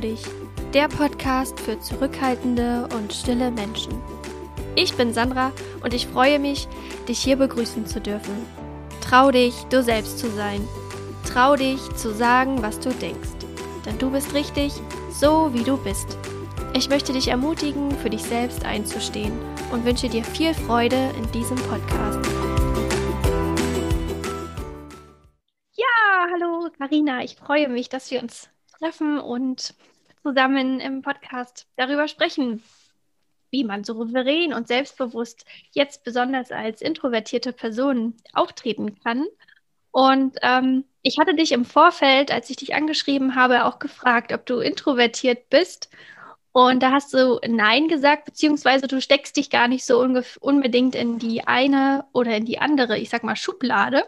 Dich, der Podcast für zurückhaltende und stille Menschen. Ich bin Sandra und ich freue mich, dich hier begrüßen zu dürfen. Trau dich, du selbst zu sein. Trau dich zu sagen, was du denkst. Denn du bist richtig, so wie du bist. Ich möchte dich ermutigen, für dich selbst einzustehen und wünsche dir viel Freude in diesem Podcast. Ja, hallo Karina, ich freue mich, dass wir uns treffen und zusammen im Podcast darüber sprechen, wie man souverän und selbstbewusst jetzt besonders als introvertierte Person auftreten kann. Und ähm, ich hatte dich im Vorfeld, als ich dich angeschrieben habe, auch gefragt, ob du introvertiert bist. Und da hast du Nein gesagt, beziehungsweise du steckst dich gar nicht so unbedingt in die eine oder in die andere, ich sag mal, Schublade.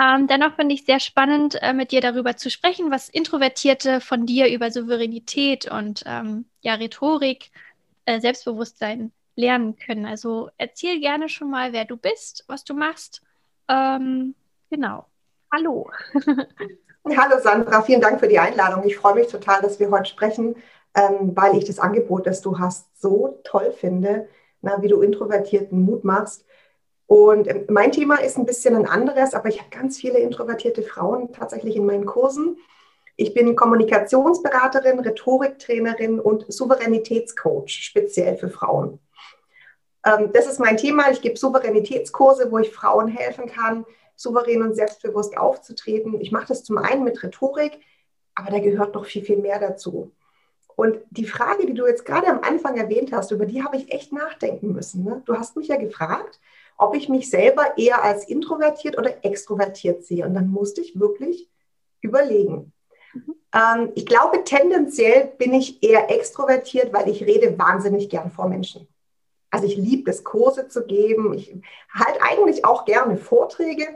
Ähm, dennoch finde ich sehr spannend, äh, mit dir darüber zu sprechen, was Introvertierte von dir über Souveränität und ähm, ja, Rhetorik, äh, Selbstbewusstsein lernen können. Also erzähl gerne schon mal, wer du bist, was du machst. Ähm, genau. Hallo. Hallo Sandra, vielen Dank für die Einladung. Ich freue mich total, dass wir heute sprechen, ähm, weil ich das Angebot, das du hast, so toll finde, na, wie du Introvertierten Mut machst und ähm, mein Thema ist ein bisschen ein anderes, aber ich habe ganz viele introvertierte Frauen tatsächlich in meinen Kursen. Ich bin Kommunikationsberaterin, Rhetoriktrainerin und Souveränitätscoach, speziell für Frauen. Ähm, das ist mein Thema. Ich gebe Souveränitätskurse, wo ich Frauen helfen kann, souverän und selbstbewusst aufzutreten. Ich mache das zum einen mit Rhetorik, aber da gehört noch viel, viel mehr dazu. Und die Frage, die du jetzt gerade am Anfang erwähnt hast, über die habe ich echt nachdenken müssen. Ne? Du hast mich ja gefragt, ob ich mich selber eher als introvertiert oder extrovertiert sehe. Und dann musste ich wirklich überlegen. Mhm. Ähm, ich glaube, tendenziell bin ich eher extrovertiert, weil ich rede wahnsinnig gern vor Menschen. Also ich liebe es, Kurse zu geben. Ich halte eigentlich auch gerne Vorträge.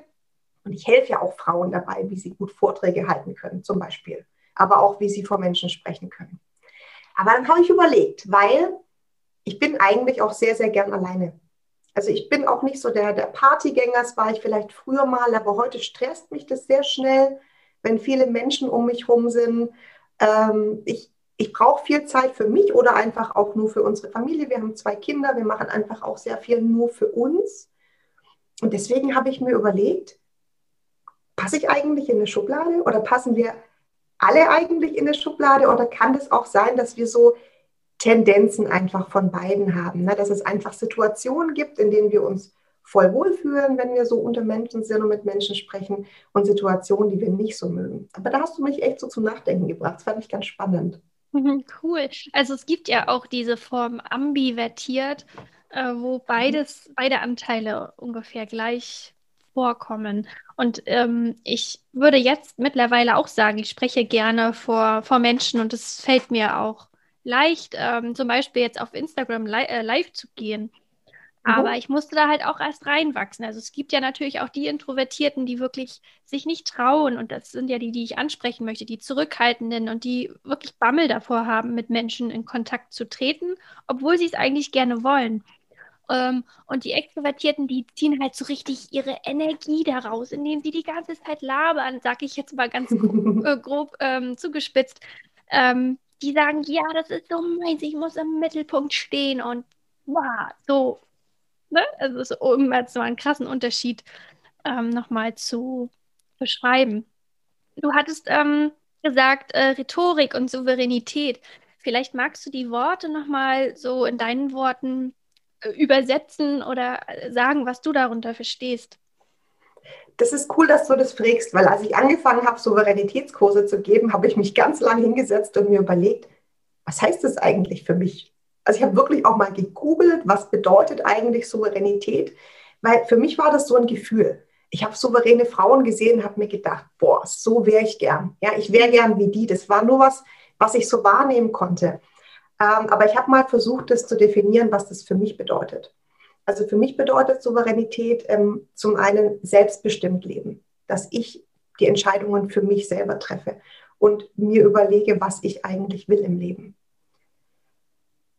Und ich helfe ja auch Frauen dabei, wie sie gut Vorträge halten können, zum Beispiel. Aber auch, wie sie vor Menschen sprechen können. Aber dann habe ich überlegt, weil ich bin eigentlich auch sehr, sehr gern alleine. Also ich bin auch nicht so der, der Partygänger, das war ich vielleicht früher mal, aber heute stresst mich das sehr schnell, wenn viele Menschen um mich herum sind. Ähm, ich ich brauche viel Zeit für mich oder einfach auch nur für unsere Familie. Wir haben zwei Kinder, wir machen einfach auch sehr viel nur für uns. Und deswegen habe ich mir überlegt, passe ich eigentlich in eine Schublade oder passen wir alle eigentlich in eine Schublade oder kann es auch sein, dass wir so Tendenzen einfach von beiden haben. Ne? Dass es einfach Situationen gibt, in denen wir uns voll wohlfühlen, wenn wir so unter Menschen sind und mit Menschen sprechen und Situationen, die wir nicht so mögen. Aber da hast du mich echt so zum Nachdenken gebracht. Das fand ich ganz spannend. Mhm, cool. Also es gibt ja auch diese Form ambivertiert, äh, wo beides, beide Anteile ungefähr gleich vorkommen. Und ähm, ich würde jetzt mittlerweile auch sagen, ich spreche gerne vor, vor Menschen und es fällt mir auch leicht, ähm, zum Beispiel jetzt auf Instagram li äh, live zu gehen. Mhm. Aber ich musste da halt auch erst reinwachsen. Also es gibt ja natürlich auch die Introvertierten, die wirklich sich nicht trauen. Und das sind ja die, die ich ansprechen möchte, die Zurückhaltenden und die wirklich Bammel davor haben, mit Menschen in Kontakt zu treten, obwohl sie es eigentlich gerne wollen. Ähm, und die Extrovertierten, die ziehen halt so richtig ihre Energie daraus, indem sie die ganze Zeit labern, sage ich jetzt mal ganz grob, äh, grob ähm, zugespitzt. Ähm, die sagen, ja, das ist so meins, ich muss im Mittelpunkt stehen und wow, so, ne? Also so, um jetzt so einen krassen Unterschied ähm, nochmal zu beschreiben. Du hattest ähm, gesagt, äh, Rhetorik und Souveränität. Vielleicht magst du die Worte nochmal so in deinen Worten äh, übersetzen oder äh, sagen, was du darunter verstehst das ist cool, dass du das fragst, weil als ich angefangen habe, Souveränitätskurse zu geben, habe ich mich ganz lange hingesetzt und mir überlegt, was heißt das eigentlich für mich? Also ich habe wirklich auch mal gegoogelt, was bedeutet eigentlich Souveränität, weil für mich war das so ein Gefühl. Ich habe souveräne Frauen gesehen, habe mir gedacht, boah, so wäre ich gern. Ja, ich wäre gern wie die. Das war nur was, was ich so wahrnehmen konnte. Ähm, aber ich habe mal versucht, das zu definieren, was das für mich bedeutet. Also für mich bedeutet Souveränität ähm, zum einen selbstbestimmt leben, dass ich die Entscheidungen für mich selber treffe und mir überlege, was ich eigentlich will im Leben.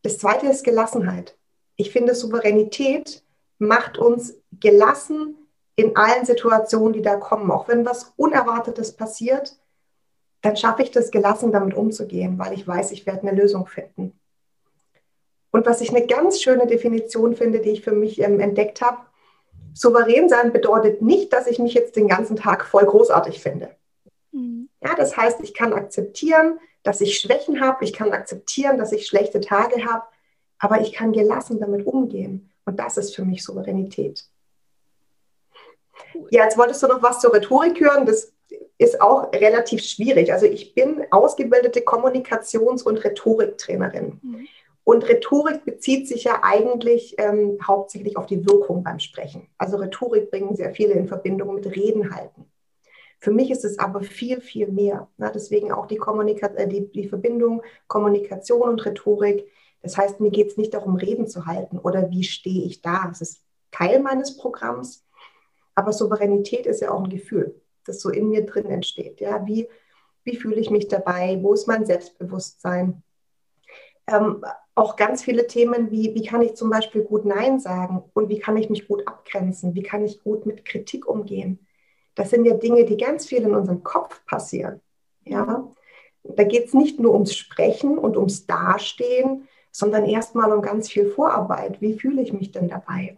Das zweite ist Gelassenheit. Ich finde, Souveränität macht uns gelassen in allen Situationen, die da kommen. Auch wenn was Unerwartetes passiert, dann schaffe ich das gelassen damit umzugehen, weil ich weiß, ich werde eine Lösung finden. Und was ich eine ganz schöne Definition finde, die ich für mich ähm, entdeckt habe, souverän sein bedeutet nicht, dass ich mich jetzt den ganzen Tag voll großartig finde. Mhm. Ja, das heißt, ich kann akzeptieren, dass ich Schwächen habe, ich kann akzeptieren, dass ich schlechte Tage habe, aber ich kann gelassen damit umgehen. Und das ist für mich Souveränität. Ja, jetzt wolltest du noch was zur Rhetorik hören. Das ist auch relativ schwierig. Also ich bin ausgebildete Kommunikations- und Rhetoriktrainerin. Mhm. Und Rhetorik bezieht sich ja eigentlich ähm, hauptsächlich auf die Wirkung beim Sprechen. Also Rhetorik bringen sehr viele in Verbindung mit Reden halten. Für mich ist es aber viel, viel mehr. Na, deswegen auch die, Kommunika äh, die, die Verbindung Kommunikation und Rhetorik. Das heißt, mir geht es nicht darum, Reden zu halten oder wie stehe ich da. Das ist Teil meines Programms. Aber Souveränität ist ja auch ein Gefühl, das so in mir drin entsteht. Ja, wie, wie fühle ich mich dabei? Wo ist mein Selbstbewusstsein? Ähm, auch ganz viele Themen wie, wie kann ich zum Beispiel gut Nein sagen und wie kann ich mich gut abgrenzen? Wie kann ich gut mit Kritik umgehen? Das sind ja Dinge, die ganz viel in unserem Kopf passieren. Ja? Da geht es nicht nur ums Sprechen und ums Dastehen, sondern erstmal um ganz viel Vorarbeit. Wie fühle ich mich denn dabei?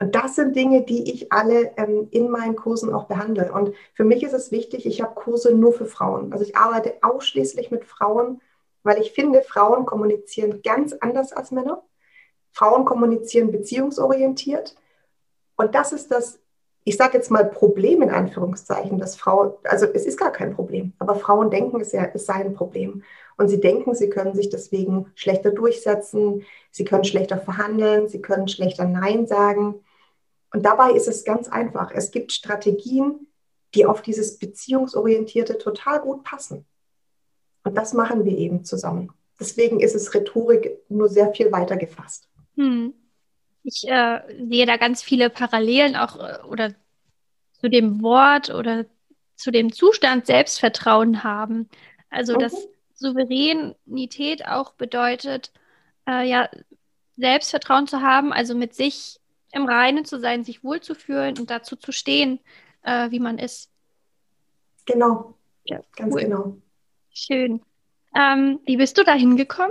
Und das sind Dinge, die ich alle ähm, in meinen Kursen auch behandle. Und für mich ist es wichtig, ich habe Kurse nur für Frauen. Also ich arbeite ausschließlich mit Frauen, weil ich finde, Frauen kommunizieren ganz anders als Männer. Frauen kommunizieren beziehungsorientiert. Und das ist das ich sage jetzt mal Problem in Anführungszeichen, dass Frauen, also es ist gar kein Problem, aber Frauen denken, es, ja, es sei ein Problem. Und sie denken, sie können sich deswegen schlechter durchsetzen, sie können schlechter verhandeln, sie können schlechter Nein sagen. Und dabei ist es ganz einfach. Es gibt Strategien, die auf dieses Beziehungsorientierte total gut passen. Und das machen wir eben zusammen. Deswegen ist es Rhetorik nur sehr viel weiter gefasst. Hm. Ich äh, sehe da ganz viele Parallelen auch äh, oder zu dem Wort oder zu dem Zustand Selbstvertrauen haben. Also, mhm. dass Souveränität auch bedeutet, äh, ja, Selbstvertrauen zu haben, also mit sich im Reinen zu sein, sich wohlzufühlen und dazu zu stehen, äh, wie man ist. Genau. Ja, ganz cool. genau. Schön. Ähm, wie bist du da hingekommen?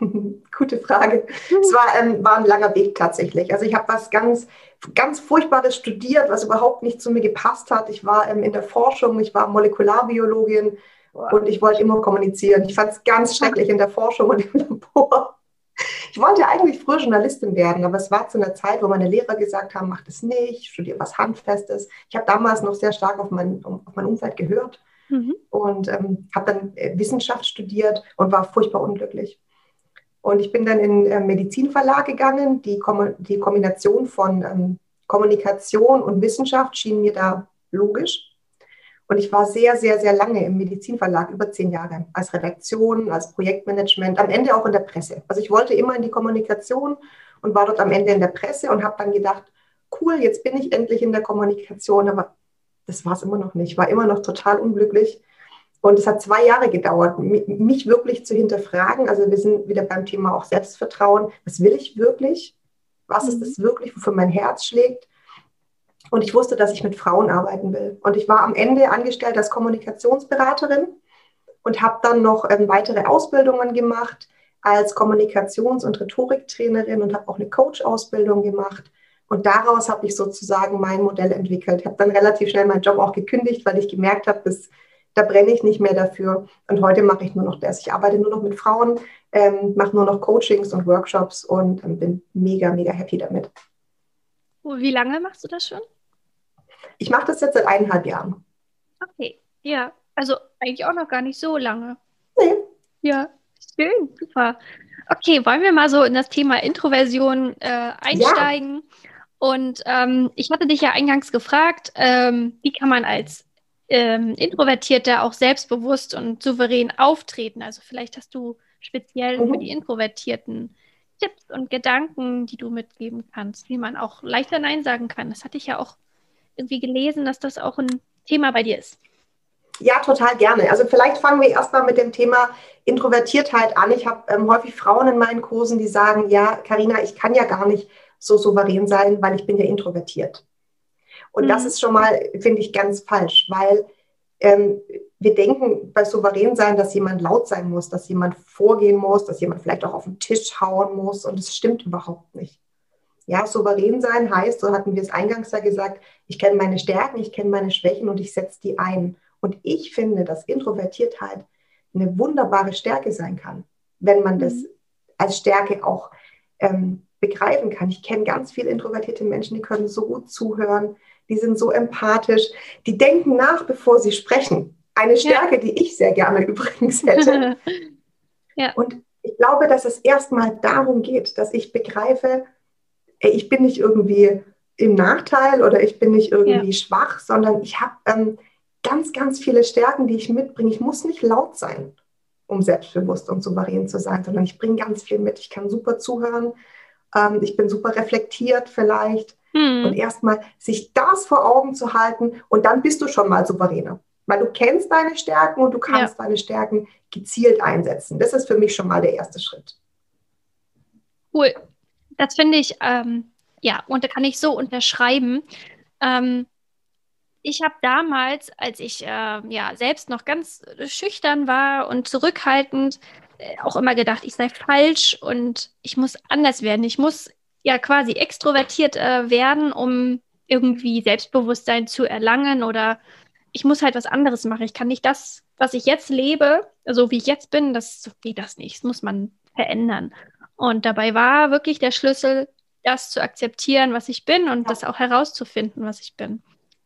Gute Frage. Es war, ähm, war ein langer Weg tatsächlich. Also ich habe was ganz, ganz Furchtbares studiert, was überhaupt nicht zu mir gepasst hat. Ich war ähm, in der Forschung, ich war Molekularbiologin wow. und ich wollte immer kommunizieren. Ich fand es ganz schrecklich in der Forschung und im Labor. Ich wollte eigentlich früher Journalistin werden, aber es war zu einer Zeit, wo meine Lehrer gesagt haben, mach das nicht, studiere was Handfestes. Ich habe damals noch sehr stark auf mein, auf mein Umfeld gehört mhm. und ähm, habe dann äh, Wissenschaft studiert und war furchtbar unglücklich. Und ich bin dann in den Medizinverlag gegangen. Die, Kom die Kombination von ähm, Kommunikation und Wissenschaft schien mir da logisch. Und ich war sehr, sehr, sehr lange im Medizinverlag, über zehn Jahre, als Redaktion, als Projektmanagement, am Ende auch in der Presse. Also ich wollte immer in die Kommunikation und war dort am Ende in der Presse und habe dann gedacht, cool, jetzt bin ich endlich in der Kommunikation, aber das war es immer noch nicht. Ich war immer noch total unglücklich und es hat zwei Jahre gedauert, mich wirklich zu hinterfragen. Also wir sind wieder beim Thema auch Selbstvertrauen. Was will ich wirklich? Was ist es mhm. wirklich, wofür mein Herz schlägt? Und ich wusste, dass ich mit Frauen arbeiten will. Und ich war am Ende angestellt als Kommunikationsberaterin und habe dann noch ähm, weitere Ausbildungen gemacht als Kommunikations- und Rhetoriktrainerin und habe auch eine Coach-Ausbildung gemacht. Und daraus habe ich sozusagen mein Modell entwickelt. Ich habe dann relativ schnell meinen Job auch gekündigt, weil ich gemerkt habe, dass da brenne ich nicht mehr dafür. Und heute mache ich nur noch das. Ich arbeite nur noch mit Frauen, ähm, mache nur noch Coachings und Workshops und ähm, bin mega, mega happy damit. Wie lange machst du das schon? Ich mache das jetzt seit eineinhalb Jahren. Okay, ja. Also eigentlich auch noch gar nicht so lange. Nee. Ja, schön, super. Okay, wollen wir mal so in das Thema Introversion äh, einsteigen? Ja. Und ähm, ich hatte dich ja eingangs gefragt, ähm, wie kann man als ähm, Introvertierte auch selbstbewusst und souverän auftreten. Also vielleicht hast du speziell mhm. für die Introvertierten Tipps und Gedanken, die du mitgeben kannst, wie man auch leichter Nein sagen kann. Das hatte ich ja auch irgendwie gelesen, dass das auch ein Thema bei dir ist. Ja, total gerne. Also vielleicht fangen wir erstmal mit dem Thema Introvertiertheit an. Ich habe ähm, häufig Frauen in meinen Kursen, die sagen, ja, Karina, ich kann ja gar nicht so souverän sein, weil ich bin ja introvertiert. Und mhm. das ist schon mal, finde ich, ganz falsch, weil ähm, wir denken bei souverän sein, dass jemand laut sein muss, dass jemand vorgehen muss, dass jemand vielleicht auch auf den Tisch hauen muss und es stimmt überhaupt nicht. Ja, souverän sein heißt, so hatten wir es eingangs ja gesagt, ich kenne meine Stärken, ich kenne meine Schwächen und ich setze die ein. Und ich finde, dass Introvertiertheit eine wunderbare Stärke sein kann, wenn man das mhm. als Stärke auch ähm, begreifen kann. Ich kenne ganz viele introvertierte Menschen, die können so gut zuhören, die sind so empathisch, die denken nach, bevor sie sprechen. Eine Stärke, ja. die ich sehr gerne übrigens hätte. ja. Und ich glaube, dass es erstmal darum geht, dass ich begreife, ich bin nicht irgendwie im Nachteil oder ich bin nicht irgendwie ja. schwach, sondern ich habe ähm, ganz, ganz viele Stärken, die ich mitbringe. Ich muss nicht laut sein, um selbstbewusst und souverän zu sein, sondern ich bringe ganz viel mit. Ich kann super zuhören, ähm, ich bin super reflektiert vielleicht. Hm. Und erstmal sich das vor Augen zu halten und dann bist du schon mal souveräner. Weil du kennst deine Stärken und du kannst ja. deine Stärken gezielt einsetzen. Das ist für mich schon mal der erste Schritt. Cool. Das finde ich, ähm, ja, und da kann ich so unterschreiben. Ähm, ich habe damals, als ich äh, ja selbst noch ganz schüchtern war und zurückhaltend, auch immer gedacht, ich sei falsch und ich muss anders werden. Ich muss ja quasi extrovertiert äh, werden, um irgendwie Selbstbewusstsein zu erlangen oder ich muss halt was anderes machen. Ich kann nicht das, was ich jetzt lebe, so wie ich jetzt bin, das geht das nicht. Das muss man verändern. Und dabei war wirklich der Schlüssel, das zu akzeptieren, was ich bin und ja. das auch herauszufinden, was ich bin.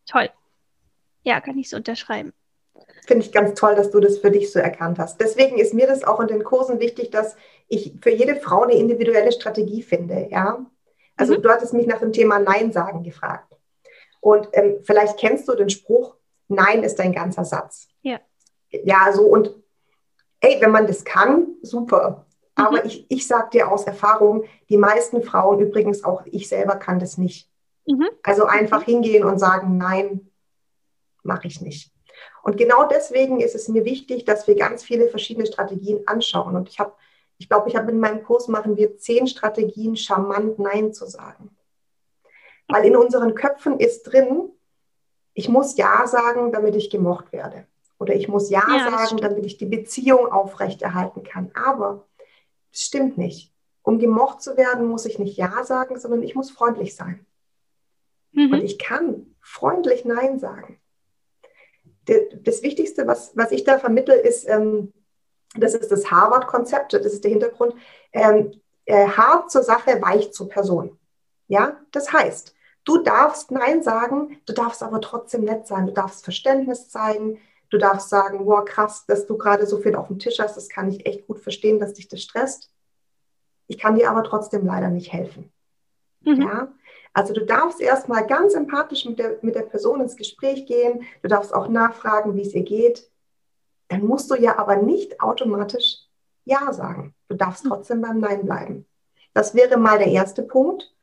Toll. Ja, kann ich so unterschreiben. Finde ich ganz toll, dass du das für dich so erkannt hast. Deswegen ist mir das auch in den Kursen wichtig, dass ich für jede Frau eine individuelle Strategie finde. Ja? Also mhm. du hattest mich nach dem Thema Nein sagen gefragt. Und ähm, vielleicht kennst du den Spruch, Nein ist ein ganzer Satz. Ja. Ja, so und ey, wenn man das kann, super. Mhm. Aber ich, ich sage dir aus Erfahrung, die meisten Frauen, übrigens auch ich selber, kann das nicht. Mhm. Also einfach hingehen und sagen, nein, mache ich nicht. Und genau deswegen ist es mir wichtig, dass wir ganz viele verschiedene Strategien anschauen. Und ich habe, ich glaube, ich habe in meinem Kurs machen wir zehn Strategien, charmant Nein zu sagen. Weil in unseren Köpfen ist drin, ich muss Ja sagen, damit ich gemocht werde. Oder ich muss Ja, ja sagen, damit ich die Beziehung aufrechterhalten kann. Aber es stimmt nicht. Um gemocht zu werden, muss ich nicht Ja sagen, sondern ich muss freundlich sein. Mhm. Und ich kann freundlich Nein sagen das Wichtigste, was, was ich da vermittle, ist, ähm, das ist das Harvard-Konzept, das ist der Hintergrund, ähm, äh, hart zur Sache, weich zur Person. Ja, das heißt, du darfst Nein sagen, du darfst aber trotzdem nett sein, du darfst Verständnis zeigen, du darfst sagen, wow, krass, dass du gerade so viel auf dem Tisch hast, das kann ich echt gut verstehen, dass dich das stresst. Ich kann dir aber trotzdem leider nicht helfen. Mhm. Ja, also du darfst erstmal ganz empathisch mit der, mit der Person ins Gespräch gehen. Du darfst auch nachfragen, wie es ihr geht. Dann musst du ja aber nicht automatisch Ja sagen. Du darfst hm. trotzdem beim Nein bleiben. Das wäre mal der erste Punkt.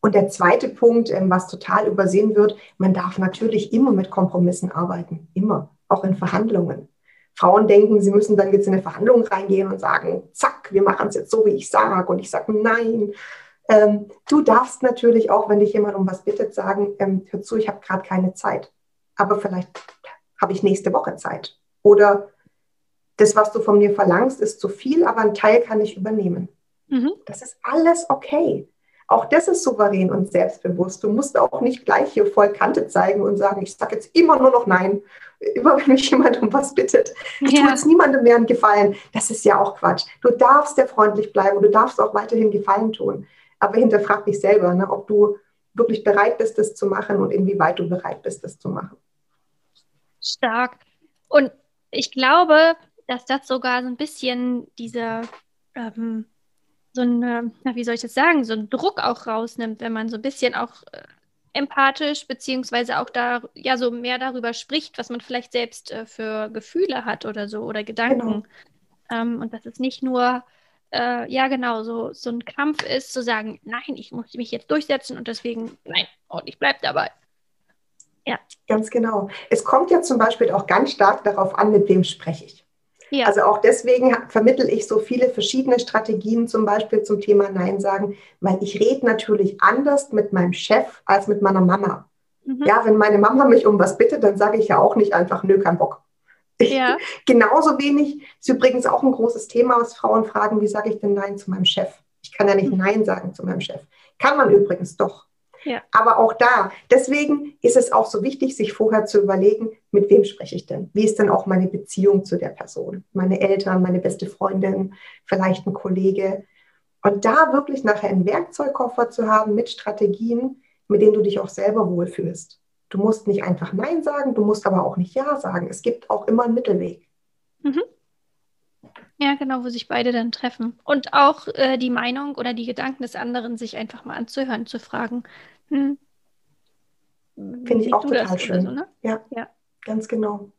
Und der zweite Punkt, ähm, was total übersehen wird, man darf natürlich immer mit Kompromissen arbeiten. Immer. Auch in Verhandlungen. Frauen denken, sie müssen dann jetzt in eine Verhandlung reingehen und sagen, zack, wir machen es jetzt so, wie ich sage. Und ich sage, nein. Ähm, du darfst natürlich auch, wenn dich jemand um was bittet, sagen, ähm, hör zu, ich habe gerade keine Zeit. Aber vielleicht habe ich nächste Woche Zeit. Oder das, was du von mir verlangst, ist zu viel, aber ein Teil kann ich übernehmen. Mhm. Das ist alles okay. Auch das ist souverän und selbstbewusst. Du musst auch nicht gleich hier voll Kante zeigen und sagen, ich sage jetzt immer nur noch Nein. Immer wenn mich jemand um was bittet. Ich ja. tue jetzt niemandem mehr einen Gefallen. Das ist ja auch Quatsch. Du darfst ja freundlich bleiben und du darfst auch weiterhin Gefallen tun aber hinterfrag dich selber, ne, ob du wirklich bereit bist, das zu machen und inwieweit du bereit bist, das zu machen. Stark. Und ich glaube, dass das sogar so ein bisschen diese, ähm, so eine, na, wie soll ich das sagen, so einen Druck auch rausnimmt, wenn man so ein bisschen auch äh, empathisch beziehungsweise auch da ja so mehr darüber spricht, was man vielleicht selbst äh, für Gefühle hat oder so oder Gedanken. Genau. Ähm, und das ist nicht nur äh, ja genau, so, so ein Kampf ist, zu sagen, nein, ich muss mich jetzt durchsetzen und deswegen, nein, und ich bleibe dabei. Ja. Ganz genau. Es kommt ja zum Beispiel auch ganz stark darauf an, mit wem spreche ich. Ja. Also auch deswegen vermittel ich so viele verschiedene Strategien zum Beispiel zum Thema Nein sagen, weil ich rede natürlich anders mit meinem Chef als mit meiner Mama. Mhm. Ja, wenn meine Mama mich um was bittet, dann sage ich ja auch nicht einfach, nö, kein Bock. Ja. Genauso wenig ist übrigens auch ein großes Thema, was Frauen fragen, wie sage ich denn Nein zu meinem Chef? Ich kann ja nicht mhm. Nein sagen zu meinem Chef. Kann man übrigens doch. Ja. Aber auch da, deswegen ist es auch so wichtig, sich vorher zu überlegen, mit wem spreche ich denn? Wie ist denn auch meine Beziehung zu der Person? Meine Eltern, meine beste Freundin, vielleicht ein Kollege. Und da wirklich nachher einen Werkzeugkoffer zu haben mit Strategien, mit denen du dich auch selber wohlfühlst. Du musst nicht einfach Nein sagen, du musst aber auch nicht Ja sagen. Es gibt auch immer einen Mittelweg. Mhm. Ja, genau, wo sich beide dann treffen. Und auch äh, die Meinung oder die Gedanken des anderen sich einfach mal anzuhören, zu fragen. Hm, Finde ich auch total schön. So, ne? ja, ja, ganz genau.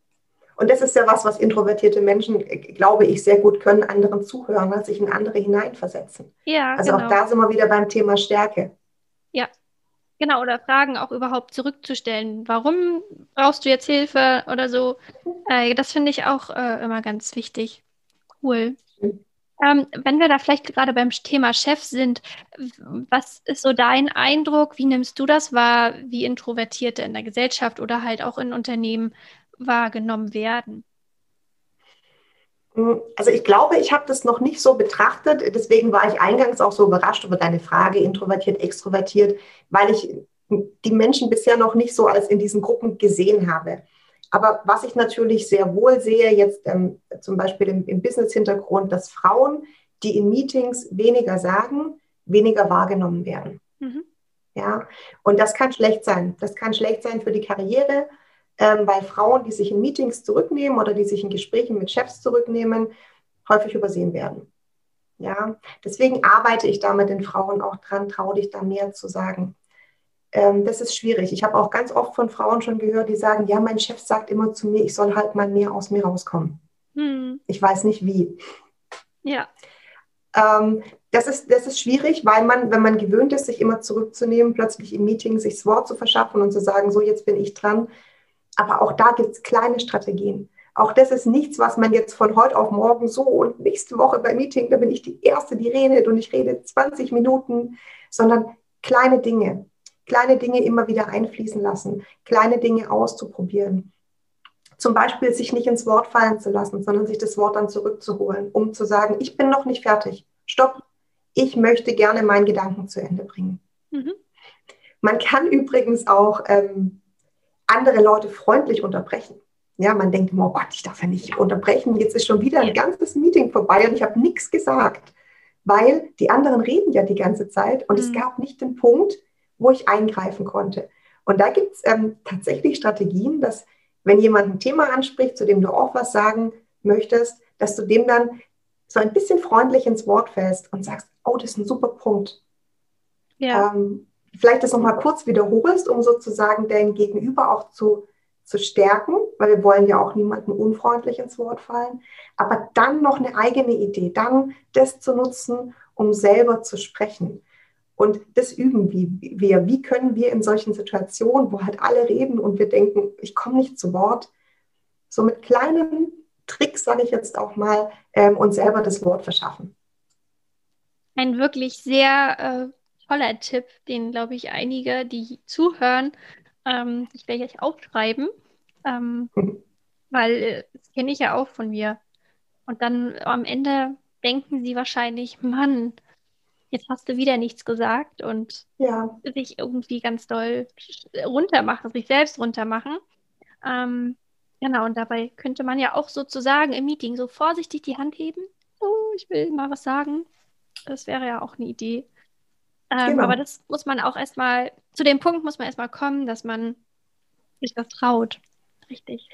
Und das ist ja was, was introvertierte Menschen, äh, glaube ich, sehr gut können, anderen zuhören, ne? sich in andere hineinversetzen. Ja, also genau. auch da sind wir wieder beim Thema Stärke. Genau, oder Fragen auch überhaupt zurückzustellen. Warum brauchst du jetzt Hilfe oder so? Äh, das finde ich auch äh, immer ganz wichtig. Cool. Ähm, wenn wir da vielleicht gerade beim Thema Chef sind, was ist so dein Eindruck? Wie nimmst du das wahr, wie Introvertierte in der Gesellschaft oder halt auch in Unternehmen wahrgenommen werden? Also ich glaube, ich habe das noch nicht so betrachtet. Deswegen war ich eingangs auch so überrascht über deine Frage, introvertiert, extrovertiert, weil ich die Menschen bisher noch nicht so als in diesen Gruppen gesehen habe. Aber was ich natürlich sehr wohl sehe, jetzt ähm, zum Beispiel im, im Business-Hintergrund, dass Frauen, die in Meetings weniger sagen, weniger wahrgenommen werden. Mhm. Ja, und das kann schlecht sein. Das kann schlecht sein für die Karriere, ähm, weil Frauen, die sich in Meetings zurücknehmen oder die sich in Gesprächen mit Chefs zurücknehmen, häufig übersehen werden. Ja, deswegen arbeite ich da mit den Frauen auch dran, traue dich da mehr zu sagen. Ähm, das ist schwierig. Ich habe auch ganz oft von Frauen schon gehört, die sagen, ja, mein Chef sagt immer zu mir, ich soll halt mal mehr aus mir rauskommen. Hm. Ich weiß nicht wie. Ja. Ähm, das ist, das ist schwierig, weil man, wenn man gewöhnt ist, sich immer zurückzunehmen, plötzlich im Meeting sich das Wort zu verschaffen und zu sagen, so jetzt bin ich dran, aber auch da gibt es kleine Strategien. Auch das ist nichts, was man jetzt von heute auf morgen so und nächste Woche beim Meeting, da bin ich die Erste, die redet und ich rede 20 Minuten, sondern kleine Dinge. Kleine Dinge immer wieder einfließen lassen, kleine Dinge auszuprobieren. Zum Beispiel sich nicht ins Wort fallen zu lassen, sondern sich das Wort dann zurückzuholen, um zu sagen, ich bin noch nicht fertig. Stopp, ich möchte gerne meinen Gedanken zu Ende bringen. Mhm. Man kann übrigens auch ähm, andere Leute freundlich unterbrechen. Ja, man denkt immer, oh Gott, ich darf ja nicht unterbrechen. Jetzt ist schon wieder ein ganzes Meeting vorbei und ich habe nichts gesagt, weil die anderen reden ja die ganze Zeit und mhm. es gab nicht den Punkt, wo ich eingreifen konnte. Und da gibt es ähm, tatsächlich Strategien, dass wenn jemand ein Thema anspricht, zu dem du auch was sagen möchtest, dass du dem dann so ein bisschen freundlich ins Wort fällst und sagst, oh, das ist ein super Punkt. Ja. Ähm, vielleicht das nochmal kurz wiederholst, um sozusagen dein Gegenüber auch zu, zu stärken, weil wir wollen ja auch niemandem unfreundlich ins Wort fallen, aber dann noch eine eigene Idee, dann das zu nutzen, um selber zu sprechen. Und das üben wir. Wie können wir in solchen Situationen, wo halt alle reden und wir denken, ich komme nicht zu Wort, so mit kleinen Tricks, sage ich jetzt auch mal, ähm, uns selber das Wort verschaffen. Ein wirklich sehr äh toller Tipp, den, glaube ich, einige, die zuhören, ähm, ich werde gleich aufschreiben, ähm, weil äh, das kenne ich ja auch von mir. Und dann am Ende denken sie wahrscheinlich, Mann, jetzt hast du wieder nichts gesagt und ja. sich irgendwie ganz doll runtermachen, sich selbst runtermachen. Ähm, genau, und dabei könnte man ja auch sozusagen im Meeting so vorsichtig die Hand heben. Oh, ich will mal was sagen. Das wäre ja auch eine Idee. Ähm, genau. Aber das muss man auch erstmal, zu dem Punkt muss man erstmal kommen, dass man sich das traut. Richtig.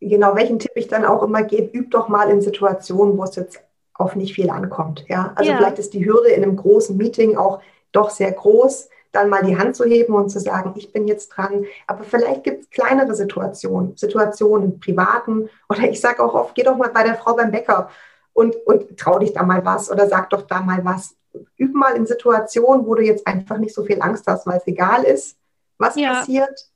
Genau, welchen Tipp ich dann auch immer gebe, üb doch mal in Situationen, wo es jetzt auf nicht viel ankommt. Ja? Also ja. vielleicht ist die Hürde in einem großen Meeting auch doch sehr groß, dann mal die Hand zu heben und zu sagen, ich bin jetzt dran. Aber vielleicht gibt es kleinere Situationen, Situationen im Privaten oder ich sage auch oft, geh doch mal bei der Frau beim Bäcker und, und trau dich da mal was oder sag doch da mal was üb mal in Situationen, wo du jetzt einfach nicht so viel Angst hast, weil es egal ist, was ja. passiert,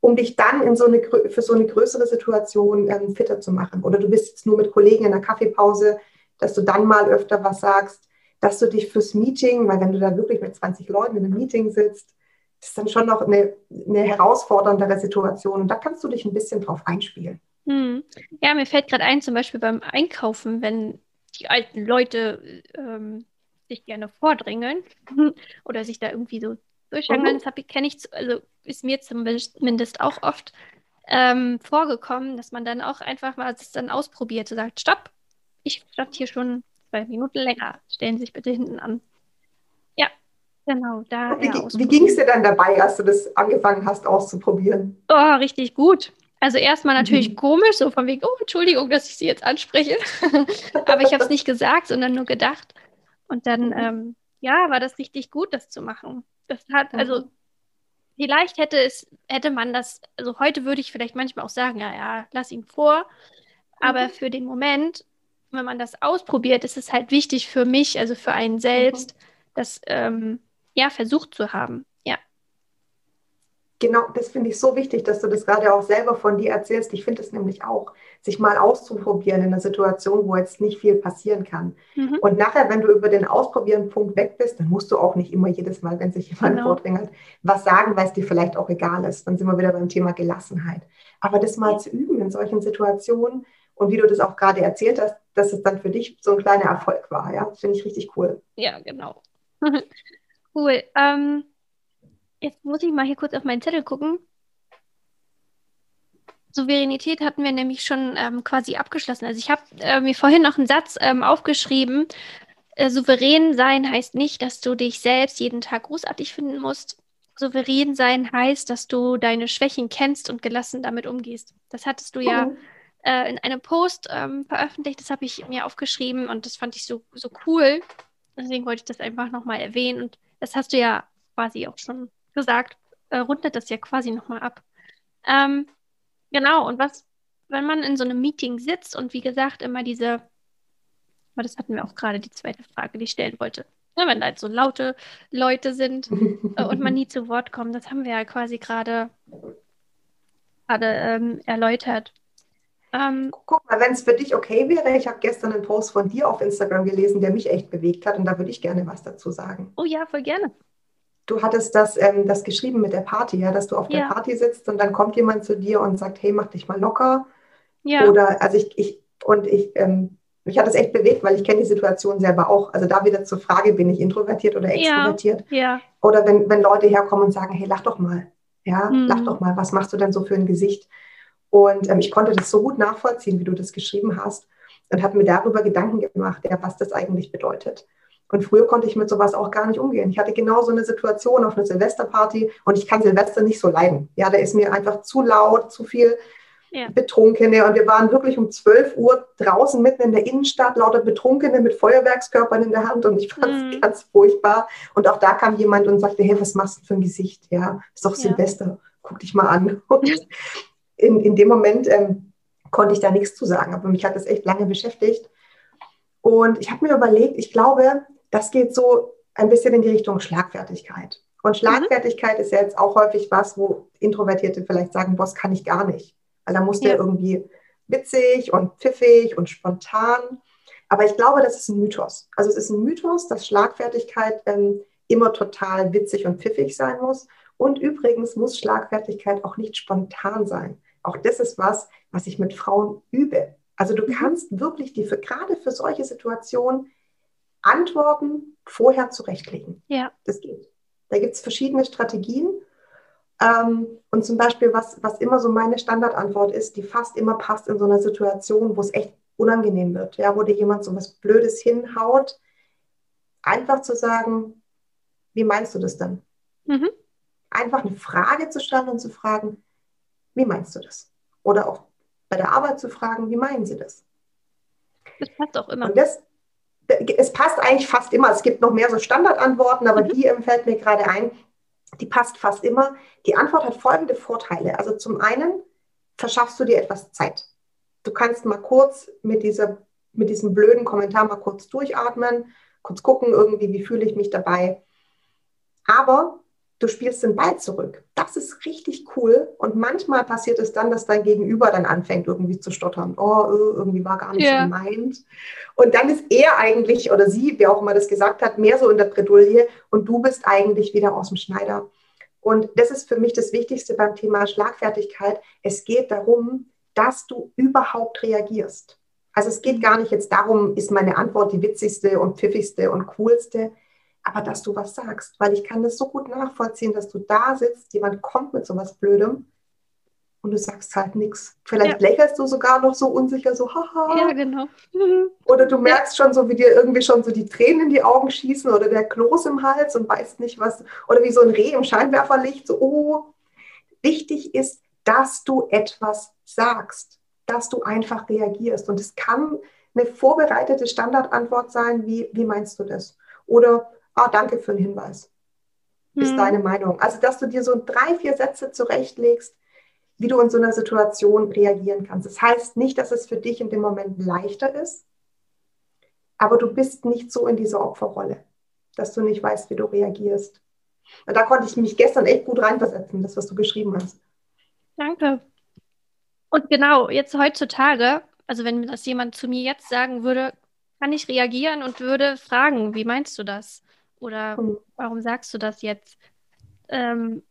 um dich dann in so eine, für so eine größere Situation ähm, fitter zu machen. Oder du bist jetzt nur mit Kollegen in der Kaffeepause, dass du dann mal öfter was sagst, dass du dich fürs Meeting, weil wenn du da wirklich mit 20 Leuten in einem Meeting sitzt, das ist dann schon noch eine, eine herausforderndere Situation. Und da kannst du dich ein bisschen drauf einspielen. Hm. Ja, mir fällt gerade ein, zum Beispiel beim Einkaufen, wenn die alten Leute ähm, sich gerne vordrängeln oder sich da irgendwie so durchhangeln, mhm. das kenne ich, also ist mir zumindest auch oft ähm, vorgekommen, dass man dann auch einfach mal es dann ausprobiert und sagt, stopp, ich stand hier schon zwei Minuten länger, stellen Sie sich bitte hinten an. Ja, genau, da. Wie, wie ging es dir dann dabei, als du das angefangen hast auszuprobieren? Oh, richtig gut. Also erstmal natürlich mhm. komisch, so von wegen, oh, Entschuldigung, dass ich Sie jetzt anspreche. Aber ich habe es nicht gesagt, sondern nur gedacht. Und dann, mhm. ähm, ja, war das richtig gut, das zu machen. Das hat, also mhm. vielleicht hätte es, hätte man das, also heute würde ich vielleicht manchmal auch sagen, ja, ja, lass ihn vor. Aber mhm. für den Moment, wenn man das ausprobiert, ist es halt wichtig für mich, also für einen selbst, mhm. das ähm, ja versucht zu haben. Genau, das finde ich so wichtig, dass du das gerade auch selber von dir erzählst. Ich finde es nämlich auch, sich mal auszuprobieren in einer Situation, wo jetzt nicht viel passieren kann. Mhm. Und nachher, wenn du über den Ausprobieren-Punkt weg bist, dann musst du auch nicht immer jedes Mal, wenn sich jemand genau. vordrängelt, was sagen, weil es dir vielleicht auch egal ist. Dann sind wir wieder beim Thema Gelassenheit. Aber das mal zu üben in solchen Situationen und wie du das auch gerade erzählt hast, dass es dann für dich so ein kleiner Erfolg war. Ja, das finde ich richtig cool. Ja, genau. cool. Ähm Jetzt muss ich mal hier kurz auf meinen Zettel gucken. Souveränität hatten wir nämlich schon ähm, quasi abgeschlossen. Also ich habe äh, mir vorhin noch einen Satz ähm, aufgeschrieben. Äh, souverän sein heißt nicht, dass du dich selbst jeden Tag großartig finden musst. Souverän sein heißt, dass du deine Schwächen kennst und gelassen damit umgehst. Das hattest du ja oh. äh, in einem Post ähm, veröffentlicht. Das habe ich mir aufgeschrieben und das fand ich so, so cool. Deswegen wollte ich das einfach nochmal erwähnen. Und das hast du ja quasi auch schon gesagt, äh, rundet das ja quasi nochmal ab. Ähm, genau, und was, wenn man in so einem Meeting sitzt und wie gesagt immer diese, aber das hatten wir auch gerade die zweite Frage, die ich stellen wollte. Ja, wenn da halt so laute Leute sind äh, und man nie zu Wort kommt, das haben wir ja quasi gerade gerade ähm, erläutert. Ähm, Guck mal, wenn es für dich okay wäre, ich habe gestern einen Post von dir auf Instagram gelesen, der mich echt bewegt hat und da würde ich gerne was dazu sagen. Oh ja, voll gerne du hattest das, ähm, das geschrieben mit der Party, ja, dass du auf ja. der Party sitzt und dann kommt jemand zu dir und sagt, hey, mach dich mal locker. Ja. Oder, also ich, ich und ich, ähm, mich hat das echt bewegt, weil ich kenne die Situation selber auch. Also da wieder zur Frage, bin ich introvertiert oder extrovertiert? Ja. ja. Oder wenn, wenn Leute herkommen und sagen, hey, lach doch mal. Ja, mhm. lach doch mal, was machst du denn so für ein Gesicht? Und ähm, ich konnte das so gut nachvollziehen, wie du das geschrieben hast und habe mir darüber Gedanken gemacht, ja, was das eigentlich bedeutet. Und früher konnte ich mit sowas auch gar nicht umgehen. Ich hatte genau so eine Situation auf einer Silvesterparty und ich kann Silvester nicht so leiden. Ja, da ist mir einfach zu laut, zu viel ja. Betrunkene. Und wir waren wirklich um 12 Uhr draußen mitten in der Innenstadt, lauter Betrunkene mit Feuerwerkskörpern in der Hand und ich fand es mhm. ganz furchtbar. Und auch da kam jemand und sagte, hey, was machst du für ein Gesicht? Ja, ist doch Silvester, guck dich mal an. Und in, in dem Moment ähm, konnte ich da nichts zu sagen, aber mich hat das echt lange beschäftigt. Und ich habe mir überlegt, ich glaube, das geht so ein bisschen in die Richtung Schlagfertigkeit. Und mhm. Schlagfertigkeit mhm. ist ja jetzt auch häufig was, wo Introvertierte vielleicht sagen, Boss kann ich gar nicht. Weil da muss ja. der irgendwie witzig und pfiffig und spontan. Aber ich glaube, das ist ein Mythos. Also es ist ein Mythos, dass Schlagfertigkeit ähm, immer total witzig und pfiffig sein muss. Und übrigens muss Schlagfertigkeit auch nicht spontan sein. Auch das ist was, was ich mit Frauen übe. Also du mhm. kannst wirklich die für gerade für solche Situationen Antworten vorher zurechtlegen. Ja. Das geht. Da gibt es verschiedene Strategien. Ähm, und zum Beispiel, was, was immer so meine Standardantwort ist, die fast immer passt in so einer Situation, wo es echt unangenehm wird, ja, wo dir jemand so was Blödes hinhaut, einfach zu sagen, wie meinst du das denn? Mhm. Einfach eine Frage zu stellen und zu fragen, wie meinst du das? Oder auch bei der Arbeit zu fragen, wie meinen sie das? Das passt auch immer. Und das, es passt eigentlich fast immer. Es gibt noch mehr so Standardantworten, aber mhm. die fällt mir gerade ein. Die passt fast immer. Die Antwort hat folgende Vorteile. Also zum einen verschaffst du dir etwas Zeit. Du kannst mal kurz mit, dieser, mit diesem blöden Kommentar mal kurz durchatmen, kurz gucken irgendwie, wie fühle ich mich dabei. Aber du spielst den Ball zurück. Das ist richtig cool. Und manchmal passiert es dann, dass dein Gegenüber dann anfängt, irgendwie zu stottern. Oh, äh, irgendwie war gar nicht so gemeint. Und dann ist er eigentlich oder sie, wer auch immer das gesagt hat, mehr so in der Bredouille und du bist eigentlich wieder aus dem Schneider. Und das ist für mich das Wichtigste beim Thema Schlagfertigkeit. Es geht darum, dass du überhaupt reagierst. Also es geht gar nicht jetzt darum, ist meine Antwort die witzigste und pfiffigste und coolste, aber dass du was sagst, weil ich kann das so gut nachvollziehen, dass du da sitzt, jemand kommt mit so was Blödem und du sagst halt nichts. Vielleicht ja. lächelst du sogar noch so unsicher, so haha. Ja, genau. Oder du merkst schon so, wie dir irgendwie schon so die Tränen in die Augen schießen oder der Kloß im Hals und weißt nicht was. Oder wie so ein Reh im Scheinwerferlicht, so, oh. Wichtig ist, dass du etwas sagst, dass du einfach reagierst. Und es kann eine vorbereitete Standardantwort sein, wie, wie meinst du das? Oder, ah, danke für den Hinweis. Ist hm. deine Meinung. Also, dass du dir so drei, vier Sätze zurechtlegst, wie du in so einer Situation reagieren kannst. Das heißt nicht, dass es für dich in dem Moment leichter ist, aber du bist nicht so in dieser Opferrolle, dass du nicht weißt, wie du reagierst. Und da konnte ich mich gestern echt gut reinversetzen, das, was du geschrieben hast. Danke. Und genau, jetzt heutzutage, also wenn das jemand zu mir jetzt sagen würde, kann ich reagieren und würde fragen, wie meinst du das? Oder hm. warum sagst du das jetzt? Ähm,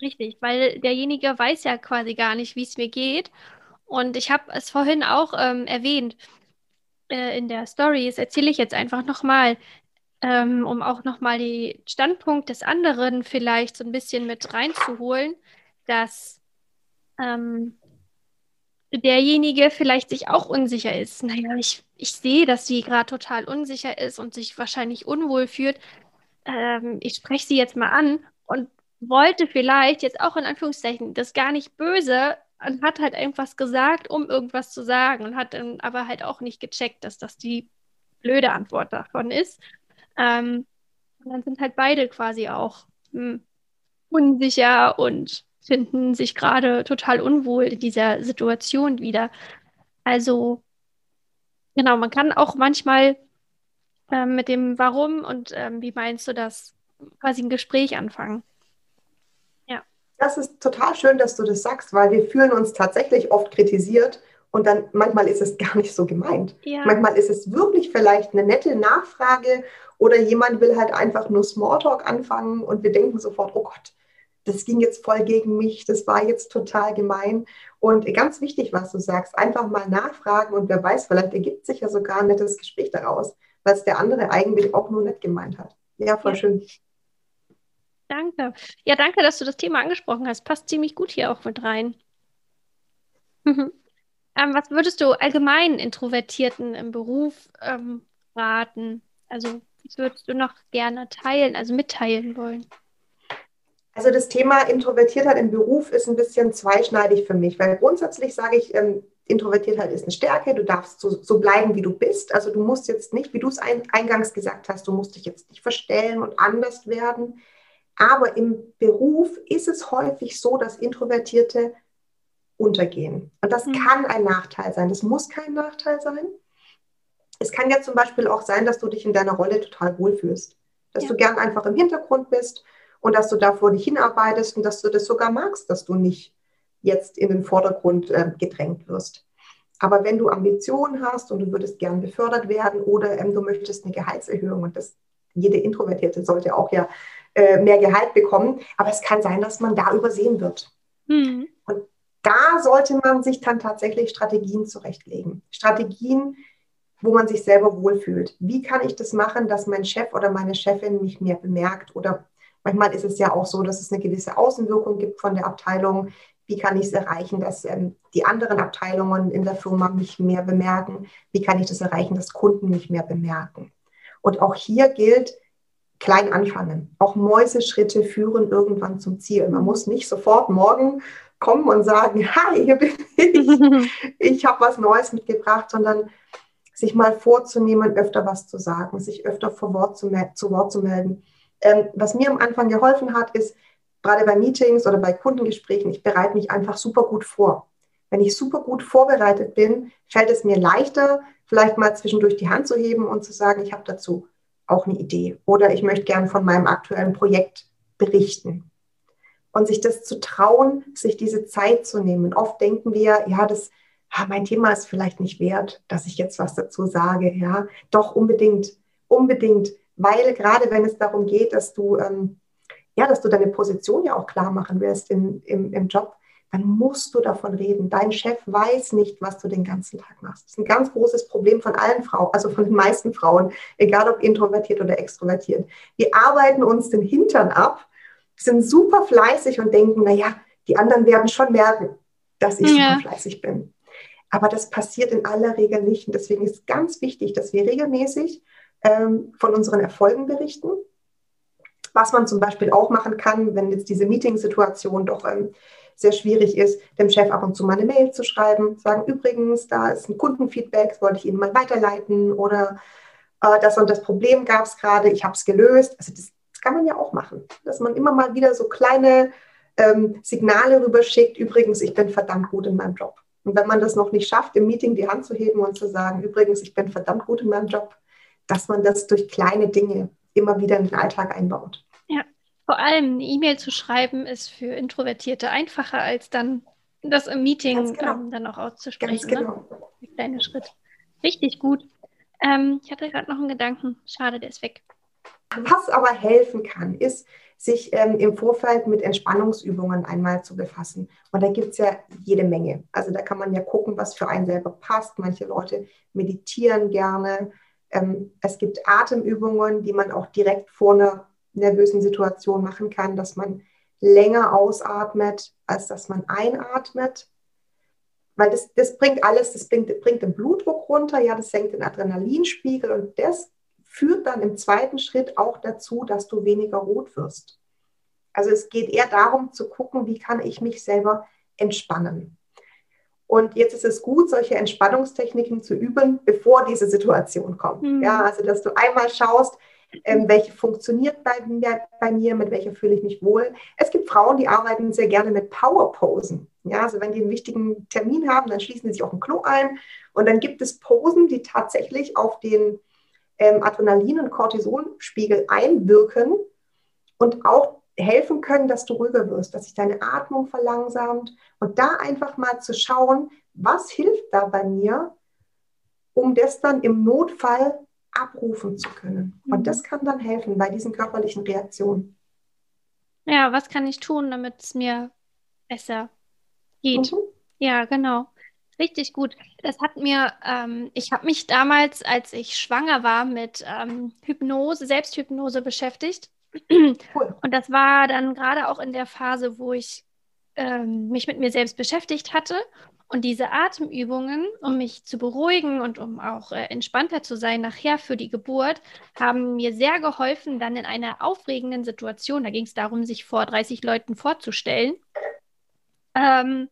Richtig, weil derjenige weiß ja quasi gar nicht, wie es mir geht. Und ich habe es vorhin auch ähm, erwähnt äh, in der Story. Das erzähle ich jetzt einfach nochmal, ähm, um auch nochmal den Standpunkt des anderen vielleicht so ein bisschen mit reinzuholen, dass ähm, derjenige vielleicht sich auch unsicher ist. Naja, ich, ich sehe, dass sie gerade total unsicher ist und sich wahrscheinlich unwohl fühlt. Ähm, ich spreche sie jetzt mal an und wollte vielleicht jetzt auch in Anführungszeichen das gar nicht böse und hat halt irgendwas gesagt, um irgendwas zu sagen und hat dann aber halt auch nicht gecheckt, dass das die blöde Antwort davon ist. Ähm, und dann sind halt beide quasi auch hm, unsicher und finden sich gerade total unwohl in dieser Situation wieder. Also, genau, man kann auch manchmal ähm, mit dem Warum und ähm, wie meinst du das quasi ein Gespräch anfangen. Das ist total schön, dass du das sagst, weil wir fühlen uns tatsächlich oft kritisiert und dann manchmal ist es gar nicht so gemeint. Ja. Manchmal ist es wirklich vielleicht eine nette Nachfrage oder jemand will halt einfach nur Smalltalk anfangen und wir denken sofort, oh Gott, das ging jetzt voll gegen mich, das war jetzt total gemein. Und ganz wichtig, was du sagst, einfach mal nachfragen und wer weiß, vielleicht ergibt sich ja sogar ein nettes Gespräch daraus, es der andere eigentlich auch nur nett gemeint hat. Ja, voll ja. schön. Danke. Ja, danke, dass du das Thema angesprochen hast. Passt ziemlich gut hier auch mit rein. ähm, was würdest du allgemein Introvertierten im Beruf ähm, raten? Also, was würdest du noch gerne teilen, also mitteilen wollen? Also das Thema Introvertiertheit im Beruf ist ein bisschen zweischneidig für mich, weil grundsätzlich sage ich, ähm, Introvertiertheit ist eine Stärke, du darfst so, so, bleiben, wie du bist. Also du musst jetzt nicht, wie du es ein, eingangs gesagt hast, du musst dich jetzt nicht verstellen und anders werden. Aber im Beruf ist es häufig so, dass Introvertierte untergehen. Und das mhm. kann ein Nachteil sein. Das muss kein Nachteil sein. Es kann ja zum Beispiel auch sein, dass du dich in deiner Rolle total wohlfühlst. Dass ja. du gern einfach im Hintergrund bist und dass du da vor dich hinarbeitest und dass du das sogar magst, dass du nicht jetzt in den Vordergrund äh, gedrängt wirst. Aber wenn du Ambitionen hast und du würdest gern befördert werden oder ähm, du möchtest eine Gehaltserhöhung und das jede Introvertierte sollte auch ja äh, mehr Gehalt bekommen. Aber es kann sein, dass man da übersehen wird. Mhm. Und da sollte man sich dann tatsächlich Strategien zurechtlegen. Strategien, wo man sich selber wohlfühlt. Wie kann ich das machen, dass mein Chef oder meine Chefin mich mehr bemerkt? Oder manchmal ist es ja auch so, dass es eine gewisse Außenwirkung gibt von der Abteilung. Wie kann ich es erreichen, dass ähm, die anderen Abteilungen in der Firma mich mehr bemerken? Wie kann ich das erreichen, dass Kunden mich mehr bemerken? Und auch hier gilt, klein anfangen. Auch Mäuseschritte führen irgendwann zum Ziel. Man muss nicht sofort morgen kommen und sagen, hi, hier bin ich, ich habe was Neues mitgebracht, sondern sich mal vorzunehmen, öfter was zu sagen, sich öfter vor Wort zu, zu Wort zu melden. Ähm, was mir am Anfang geholfen hat, ist, gerade bei Meetings oder bei Kundengesprächen, ich bereite mich einfach super gut vor. Wenn ich super gut vorbereitet bin, fällt es mir leichter, vielleicht mal zwischendurch die Hand zu heben und zu sagen, ich habe dazu auch eine Idee oder ich möchte gern von meinem aktuellen Projekt berichten. Und sich das zu trauen, sich diese Zeit zu nehmen. Oft denken wir, ja, das, ah, mein Thema ist vielleicht nicht wert, dass ich jetzt was dazu sage. Ja, doch unbedingt, unbedingt, weil gerade wenn es darum geht, dass du ähm, ja, dass du deine Position ja auch klar machen willst in, im, im Job, dann musst du davon reden. Dein Chef weiß nicht, was du den ganzen Tag machst. Das ist ein ganz großes Problem von allen Frauen, also von den meisten Frauen, egal ob introvertiert oder extrovertiert. Wir arbeiten uns den Hintern ab, sind super fleißig und denken, naja, die anderen werden schon merken, dass ich ja. super fleißig bin. Aber das passiert in aller Regel nicht. Und deswegen ist ganz wichtig, dass wir regelmäßig ähm, von unseren Erfolgen berichten. Was man zum Beispiel auch machen kann, wenn jetzt diese Meeting-Situation doch ähm, sehr schwierig ist, dem Chef ab und zu mal eine Mail zu schreiben, sagen, übrigens, da ist ein Kundenfeedback, das wollte ich Ihnen mal weiterleiten oder äh, das und das Problem gab es gerade, ich habe es gelöst. Also das, das, kann man ja auch machen, dass man immer mal wieder so kleine ähm, Signale rüberschickt, übrigens, ich bin verdammt gut in meinem Job. Und wenn man das noch nicht schafft, im Meeting die Hand zu heben und zu sagen, übrigens, ich bin verdammt gut in meinem Job, dass man das durch kleine Dinge immer wieder in den Alltag einbaut. Ja, vor allem eine E-Mail zu schreiben ist für Introvertierte einfacher, als dann das im Meeting genau. ähm, dann auch auszusprechen. Ganz ne? genau. Ne? Der kleine Schritt. Richtig gut. Ähm, ich hatte gerade noch einen Gedanken. Schade, der ist weg. Was aber helfen kann, ist, sich ähm, im Vorfeld mit Entspannungsübungen einmal zu befassen. Und da gibt es ja jede Menge. Also da kann man ja gucken, was für einen selber passt. Manche Leute meditieren gerne. Ähm, es gibt Atemübungen, die man auch direkt vor einer nervösen Situation machen kann, dass man länger ausatmet, als dass man einatmet. Weil das, das bringt alles, das bringt, bringt den Blutdruck runter, ja, das senkt den Adrenalinspiegel und das führt dann im zweiten Schritt auch dazu, dass du weniger rot wirst. Also es geht eher darum zu gucken, wie kann ich mich selber entspannen. Und jetzt ist es gut, solche Entspannungstechniken zu üben, bevor diese Situation kommt. Mhm. Ja, also dass du einmal schaust, ähm, welche funktioniert bei mir, bei mir, mit welcher fühle ich mich wohl. Es gibt Frauen, die arbeiten sehr gerne mit Powerposen. Ja, also wenn die einen wichtigen Termin haben, dann schließen sie sich auf ein Klo ein und dann gibt es Posen, die tatsächlich auf den ähm, Adrenalin- und Cortisolspiegel einwirken und auch helfen können, dass du ruhiger wirst, dass sich deine Atmung verlangsamt und da einfach mal zu schauen, was hilft da bei mir, um das dann im Notfall abrufen zu können. Mhm. Und das kann dann helfen bei diesen körperlichen Reaktionen. Ja, was kann ich tun, damit es mir besser geht? Mhm. Ja, genau. Richtig gut. Das hat mir, ähm, ich habe mich damals, als ich schwanger war, mit ähm, Hypnose, Selbsthypnose beschäftigt. Cool. Und das war dann gerade auch in der Phase, wo ich ähm, mich mit mir selbst beschäftigt hatte. Und diese Atemübungen, um mich zu beruhigen und um auch äh, entspannter zu sein nachher für die Geburt, haben mir sehr geholfen, dann in einer aufregenden Situation, da ging es darum, sich vor 30 Leuten vorzustellen, ähm,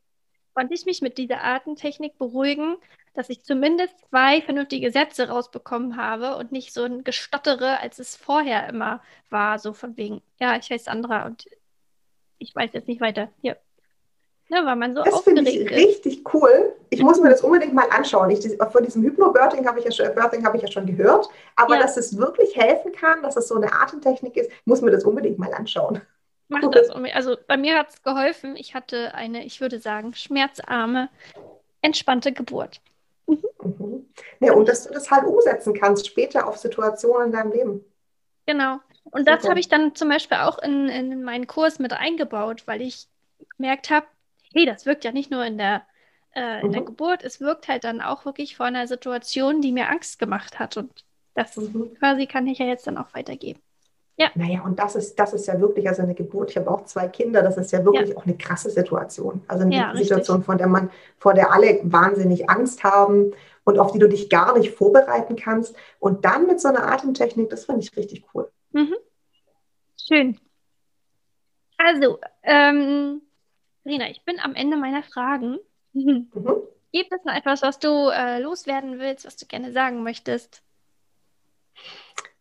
konnte ich mich mit dieser Atemtechnik beruhigen, dass ich zumindest zwei vernünftige Sätze rausbekommen habe und nicht so ein Gestottere, als es vorher immer war, so von wegen, ja, ich heiße Sandra und ich weiß jetzt nicht weiter. Hier, ja, weil man so das finde ich ist. richtig cool. Ich muss mir das unbedingt mal anschauen. Ich, von diesem Hypnobirthing habe ich, ja schon, hab ich ja schon gehört. Aber ja. dass es wirklich helfen kann, dass es so eine Atemtechnik ist, muss mir das unbedingt mal anschauen. Mach cool. das. Also bei mir hat es geholfen. Ich hatte eine, ich würde sagen, schmerzarme, entspannte Geburt. Mhm. Mhm. Ja, und dass du das halt umsetzen kannst später auf Situationen in deinem Leben. Genau. Und das habe ich dann zum Beispiel auch in, in meinen Kurs mit eingebaut, weil ich gemerkt habe, hey, das wirkt ja nicht nur in der, äh, in mhm. der Geburt, es wirkt halt dann auch wirklich vor einer Situation, die mir Angst gemacht hat. Und das mhm. quasi kann ich ja jetzt dann auch weitergeben. Ja. Naja, und das ist, das ist ja wirklich, also eine Geburt, ich habe auch zwei Kinder, das ist ja wirklich ja. auch eine krasse Situation. Also eine ja, Situation, richtig. von der man, vor der alle wahnsinnig Angst haben und auf die du dich gar nicht vorbereiten kannst. Und dann mit so einer Atemtechnik, das finde ich richtig cool. Mhm. Schön. Also, ähm, Rina, ich bin am Ende meiner Fragen. Mhm. Gibt es noch etwas, was du äh, loswerden willst, was du gerne sagen möchtest?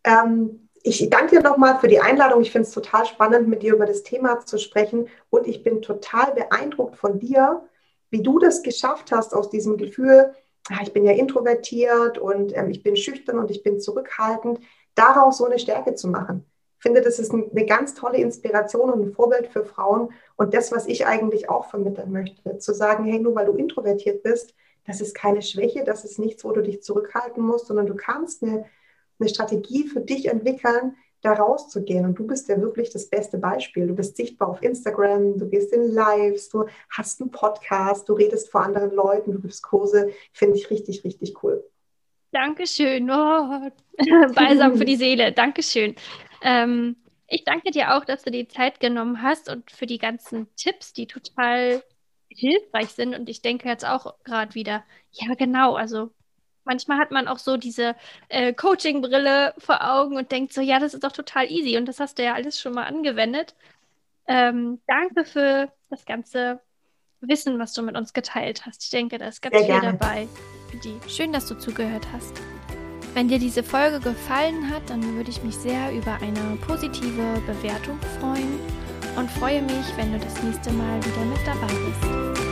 Ähm, ich danke dir nochmal für die Einladung. Ich finde es total spannend, mit dir über das Thema zu sprechen. Und ich bin total beeindruckt von dir, wie du das geschafft hast, aus diesem Gefühl, ah, ich bin ja introvertiert und ähm, ich bin schüchtern und ich bin zurückhaltend, daraus so eine Stärke zu machen finde, das ist eine ganz tolle Inspiration und ein Vorbild für Frauen. Und das, was ich eigentlich auch vermitteln möchte, zu sagen, hey, nur weil du introvertiert bist, das ist keine Schwäche, das ist nichts, wo du dich zurückhalten musst, sondern du kannst eine, eine Strategie für dich entwickeln, da rauszugehen. Und du bist ja wirklich das beste Beispiel. Du bist sichtbar auf Instagram, du gehst in Lives, du hast einen Podcast, du redest vor anderen Leuten, du gibst Kurse. Finde ich richtig, richtig cool. Dankeschön. Oh, Balsam für die Seele. Dankeschön. Ähm, ich danke dir auch, dass du die Zeit genommen hast und für die ganzen Tipps, die total hilfreich sind. Und ich denke jetzt auch gerade wieder, ja, genau, also manchmal hat man auch so diese äh, Coaching-Brille vor Augen und denkt so, ja, das ist doch total easy. Und das hast du ja alles schon mal angewendet. Ähm, danke für das ganze Wissen, was du mit uns geteilt hast. Ich denke, da ist ganz Sehr viel gerne. dabei für die. Schön, dass du zugehört hast. Wenn dir diese Folge gefallen hat, dann würde ich mich sehr über eine positive Bewertung freuen und freue mich, wenn du das nächste Mal wieder mit dabei bist.